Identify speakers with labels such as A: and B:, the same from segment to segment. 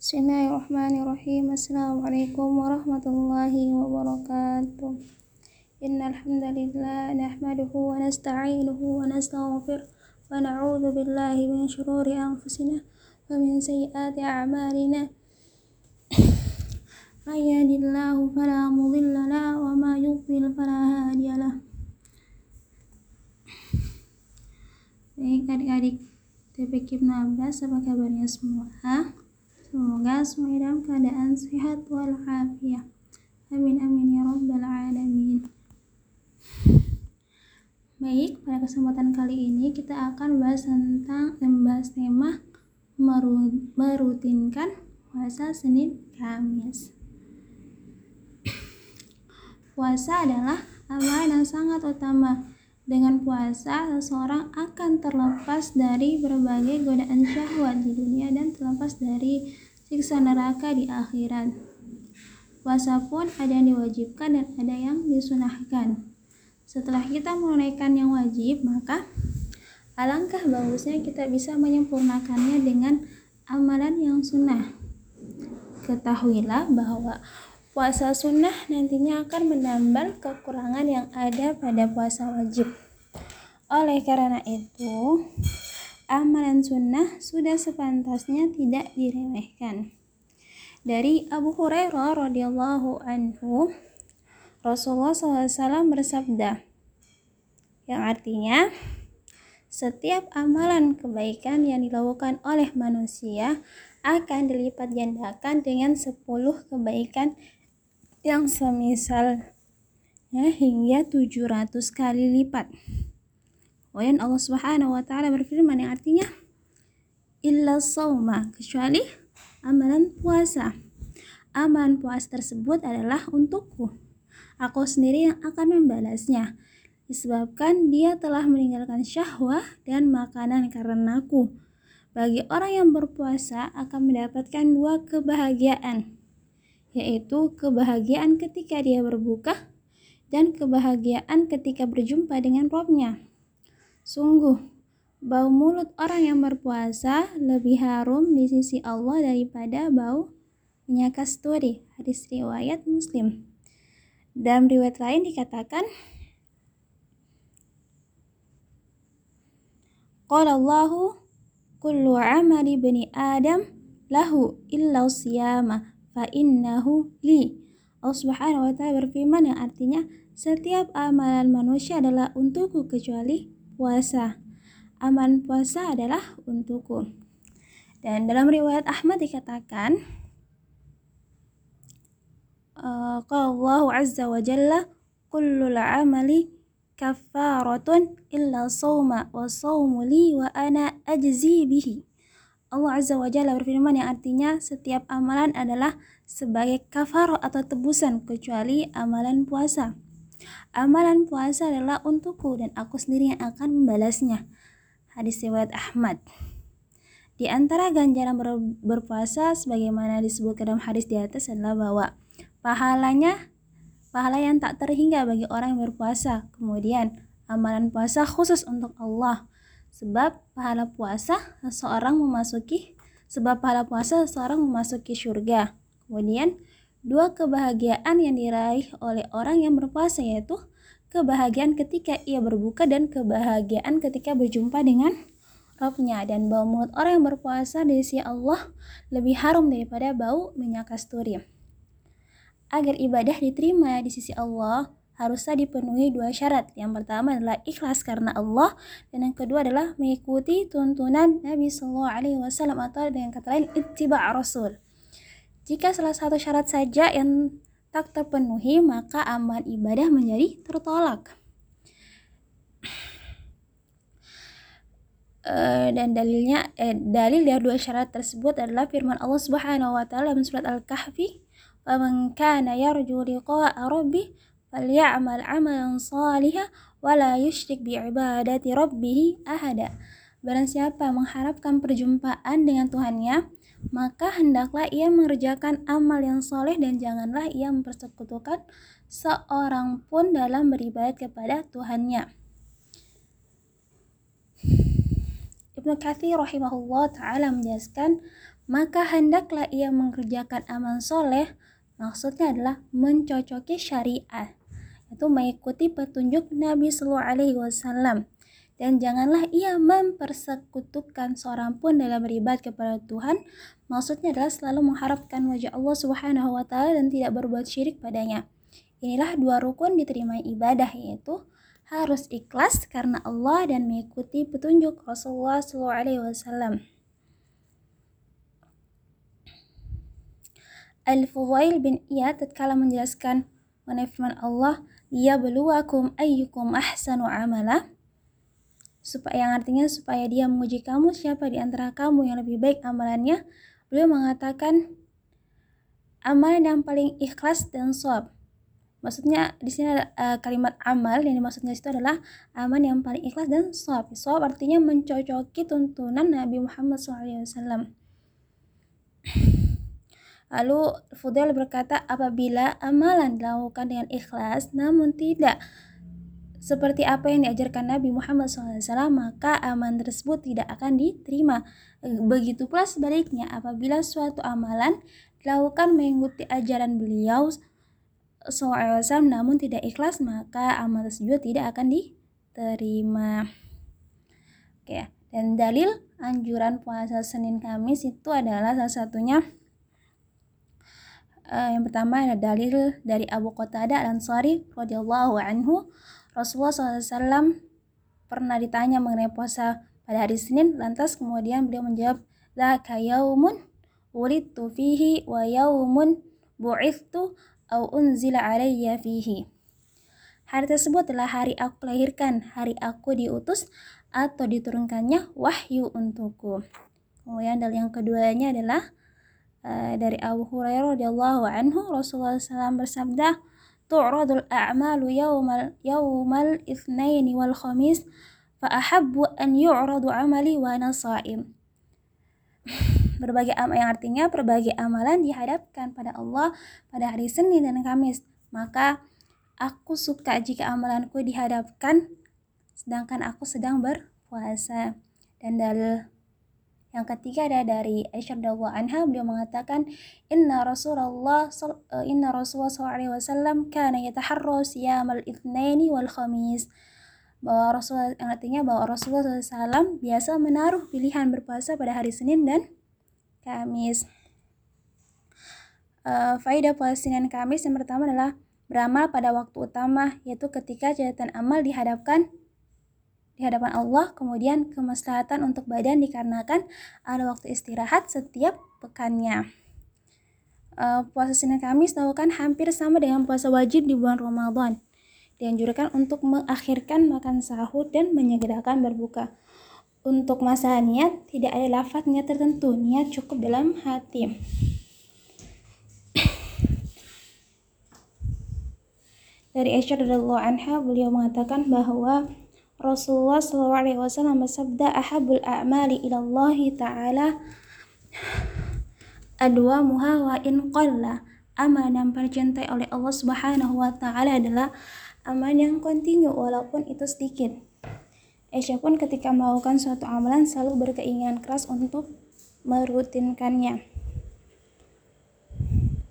A: بسم الله الرحمن الرحيم السلام عليكم ورحمة الله وبركاته إن الحمد لله نحمده ونستعينه ونستغفره ونعوذ بالله من شرور أنفسنا ومن سيئات أعمالنا من يهد الله فلا مضل له وما يضلل فلا هادي له Baik adik-adik TPK 16 apa kabarnya semua? Semoga semua dalam keadaan sehat walafiat. Amin amin ya rabbal alamin. Baik, pada kesempatan kali ini kita akan bahas tentang membahas tema merutinkan puasa Senin Kamis. Puasa adalah amalan yang sangat utama. Dengan puasa, seseorang akan terlepas dari berbagai godaan syahwat di dunia dan terlepas dari siksa neraka di akhirat. Puasa pun ada yang diwajibkan dan ada yang disunahkan. Setelah kita menunaikan yang wajib, maka alangkah bagusnya kita bisa menyempurnakannya dengan amalan yang sunnah. Ketahuilah bahwa Puasa sunnah nantinya akan menambal kekurangan yang ada pada puasa wajib. Oleh karena itu, amalan sunnah sudah sepantasnya tidak diremehkan. Dari Abu Hurairah radhiyallahu anhu, Rasulullah SAW bersabda, yang artinya setiap amalan kebaikan yang dilakukan oleh manusia akan dilipat gandakan dengan 10 kebaikan yang semisal ya hingga 700 kali lipat. Kemudian Allah Subhanahu wa taala berfirman yang artinya illa sauma kecuali amalan puasa. Amalan puasa tersebut adalah untukku. Aku sendiri yang akan membalasnya. Disebabkan dia telah meninggalkan syahwah dan makanan karenaku. Bagi orang yang berpuasa akan mendapatkan dua kebahagiaan yaitu kebahagiaan ketika dia berbuka dan kebahagiaan ketika berjumpa dengan Robnya. Sungguh, bau mulut orang yang berpuasa lebih harum di sisi Allah daripada bau minyak kasturi. Hadis riwayat Muslim. Dalam riwayat lain dikatakan, Qala kullu amali bani Adam lahu illa siyama fa innahu li. Allah Subhanahu wa taala berfirman yang artinya setiap amalan manusia adalah untukku kecuali puasa. Amalan puasa adalah untukku. Dan dalam riwayat Ahmad dikatakan uh, Allah azza wa jalla kullul amali kafaratun illa sawma wa sawmu li wa ana ajzi bihi. Allah Azza wa Jalla berfirman yang artinya setiap amalan adalah sebagai kafar atau tebusan kecuali amalan puasa. Amalan puasa adalah untukku dan aku sendiri yang akan membalasnya. Hadis riwayat Ahmad. Di antara ganjaran ber berpuasa sebagaimana disebut dalam hadis di atas adalah bahwa pahalanya pahala yang tak terhingga bagi orang yang berpuasa. Kemudian amalan puasa khusus untuk Allah Sebab pahala puasa seseorang memasuki sebab pahala puasa seseorang memasuki surga. Kemudian dua kebahagiaan yang diraih oleh orang yang berpuasa yaitu kebahagiaan ketika ia berbuka dan kebahagiaan ketika berjumpa dengan Rabbnya dan bau mulut orang yang berpuasa di sisi Allah lebih harum daripada bau minyak kasturi. Agar ibadah diterima di sisi Allah, harusnya dipenuhi dua syarat. Yang pertama adalah ikhlas karena Allah dan yang kedua adalah mengikuti tuntunan Nabi Shallallahu Alaihi Wasallam atau dengan kata lain ittiba Rasul. Jika salah satu syarat saja yang tak terpenuhi, maka amal ibadah menjadi tertolak. Uh, dan dalilnya eh, dalil dari dua syarat tersebut adalah firman Allah Subhanahu wa taala dalam surat Al-Kahfi, "Faman kana yarju liqa'a rabbih falyamal amalan salihah wala yusyrik bi'ibadati rabbih ahada. Barang siapa mengharapkan perjumpaan dengan Tuhannya, maka hendaklah ia mengerjakan amal yang soleh dan janganlah ia mempersekutukan seorang pun dalam beribadat kepada Tuhannya. Ibnu Katsir rahimahullah taala menjelaskan maka hendaklah ia mengerjakan amal soleh maksudnya adalah mencocoki syariat itu mengikuti petunjuk Nabi Sallallahu Alaihi Wasallam. Dan janganlah ia mempersekutukan seorang pun dalam beribadah kepada Tuhan maksudnya adalah selalu mengharapkan wajah Allah Subhanahu wa taala dan tidak berbuat syirik padanya. Inilah dua rukun diterima ibadah yaitu harus ikhlas karena Allah dan mengikuti petunjuk Rasulullah Sallallahu Alaihi Wasallam. Al-Fuwail bin Iyad tatkala menjelaskan mengenai firman Allah, beluakum ayyukum ahsanu amala." supaya yang artinya supaya dia menguji kamu siapa di antara kamu yang lebih baik amalannya? Beliau mengatakan amalan yang paling ikhlas dan sob. Maksudnya di sini ada uh, kalimat amal yang dimaksudnya itu adalah amal yang paling ikhlas dan sob. Sob artinya mencocoki tuntunan Nabi Muhammad SAW Lalu Fudel berkata apabila amalan dilakukan dengan ikhlas namun tidak seperti apa yang diajarkan Nabi Muhammad SAW, maka amalan tersebut tidak akan diterima. Begitu pula sebaliknya, apabila suatu amalan dilakukan mengikuti ajaran beliau SAW namun tidak ikhlas, maka amal tersebut tidak akan diterima. Oke, dan dalil anjuran puasa Senin Kamis itu adalah salah satunya uh, yang pertama ada dalil dari Abu Qatadah Al-Ansari radhiyallahu anhu Rasulullah SAW pernah ditanya mengenai puasa pada hari Senin, lantas kemudian beliau menjawab, La kayaumun wulidtu fihi wa yaumun bu'ithtu au unzila alayya fihi. Hari tersebut adalah hari aku lahirkan, hari aku diutus atau diturunkannya wahyu untukku. Kemudian dalil yang keduanya adalah Eh, dari Abu Hurairah radhiyallahu anhu Rasulullah SAW bersabda tu'radul a'malu يوم ال يوم wal khamis fa ahabbu an yu'radu amali wa ana sha'im. Berbagai amal yang artinya berbagai amalan dihadapkan pada Allah pada hari Senin dan Kamis. Maka aku suka jika amalanku dihadapkan sedangkan aku sedang berpuasa. Dan dalil yang ketiga ada dari Aisyah radhiyallahu anha beliau mengatakan inna Rasulullah eh, inna Rasulullah SAW kana yataharra siyamal itsnaini wal khamis bahwa Rasulullah yang artinya bahwa Rasulullah SAW biasa menaruh pilihan berpuasa pada hari Senin dan Kamis. Uh, Faidah puasa Senin Kamis yang pertama adalah beramal pada waktu utama yaitu ketika catatan amal dihadapkan di hadapan Allah, kemudian kemaslahatan untuk badan dikarenakan ada waktu istirahat setiap pekannya. Uh, puasa Senin Kamis dilakukan hampir sama dengan puasa wajib di bulan Ramadan. Dianjurkan untuk mengakhirkan makan sahur dan menyegerakan berbuka. Untuk masalah niat, tidak ada lafaz niat tertentu, niat cukup dalam hati. Dari Aisyah anha beliau mengatakan bahwa Rasulullah SAW bersabda ahabul a'mali ilallahi ta'ala adwa muha wa in qalla amal yang tercintai oleh Allah Subhanahu wa taala adalah amal yang kontinu walaupun itu sedikit. Aisyah pun ketika melakukan suatu amalan selalu berkeinginan keras untuk merutinkannya.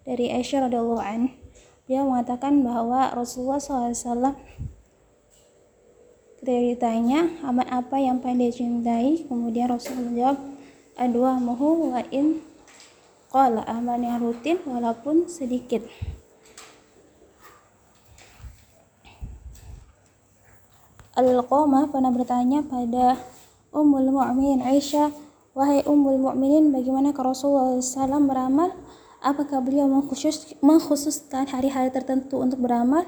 A: Dari Aisyah radhiallahu an, dia mengatakan bahwa Rasulullah SAW ditanya amal apa yang paling dicintai, kemudian Rasul menjawab, adua muhu wa in qala amal yang rutin walaupun sedikit. Al-Qamah pernah bertanya pada Ummul Mu'minin Aisyah, wahai Ummul Mu'minin, bagaimana Rasulullah SAW beramal? Apakah beliau mengkhusus, mengkhususkan hari-hari tertentu untuk beramal?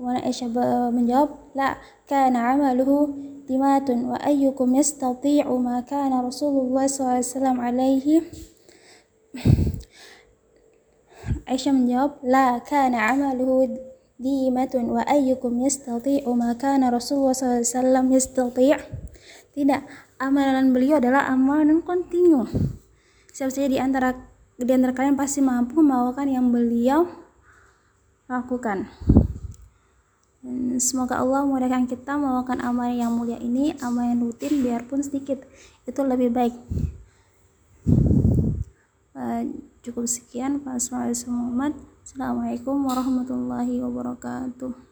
A: Kemudian Aisyah menjawab, La kana amaluhu timatun wa ayyukum yastati'u ma kana Rasulullah SAW alaihi Aisyah menjawab, La kana amaluhu dimatun wa ayyukum yastati'u ma kana Rasulullah SAW yastati' Tidak, amalan beliau adalah amalan kontinu. Siapa saja di antara di antara kalian pasti mampu melakukan yang beliau lakukan. Semoga Allah memudahkan kita melakukan amal yang mulia ini, amal yang rutin biarpun sedikit, itu lebih baik. cukup sekian. Pak Assalamualaikum warahmatullahi wabarakatuh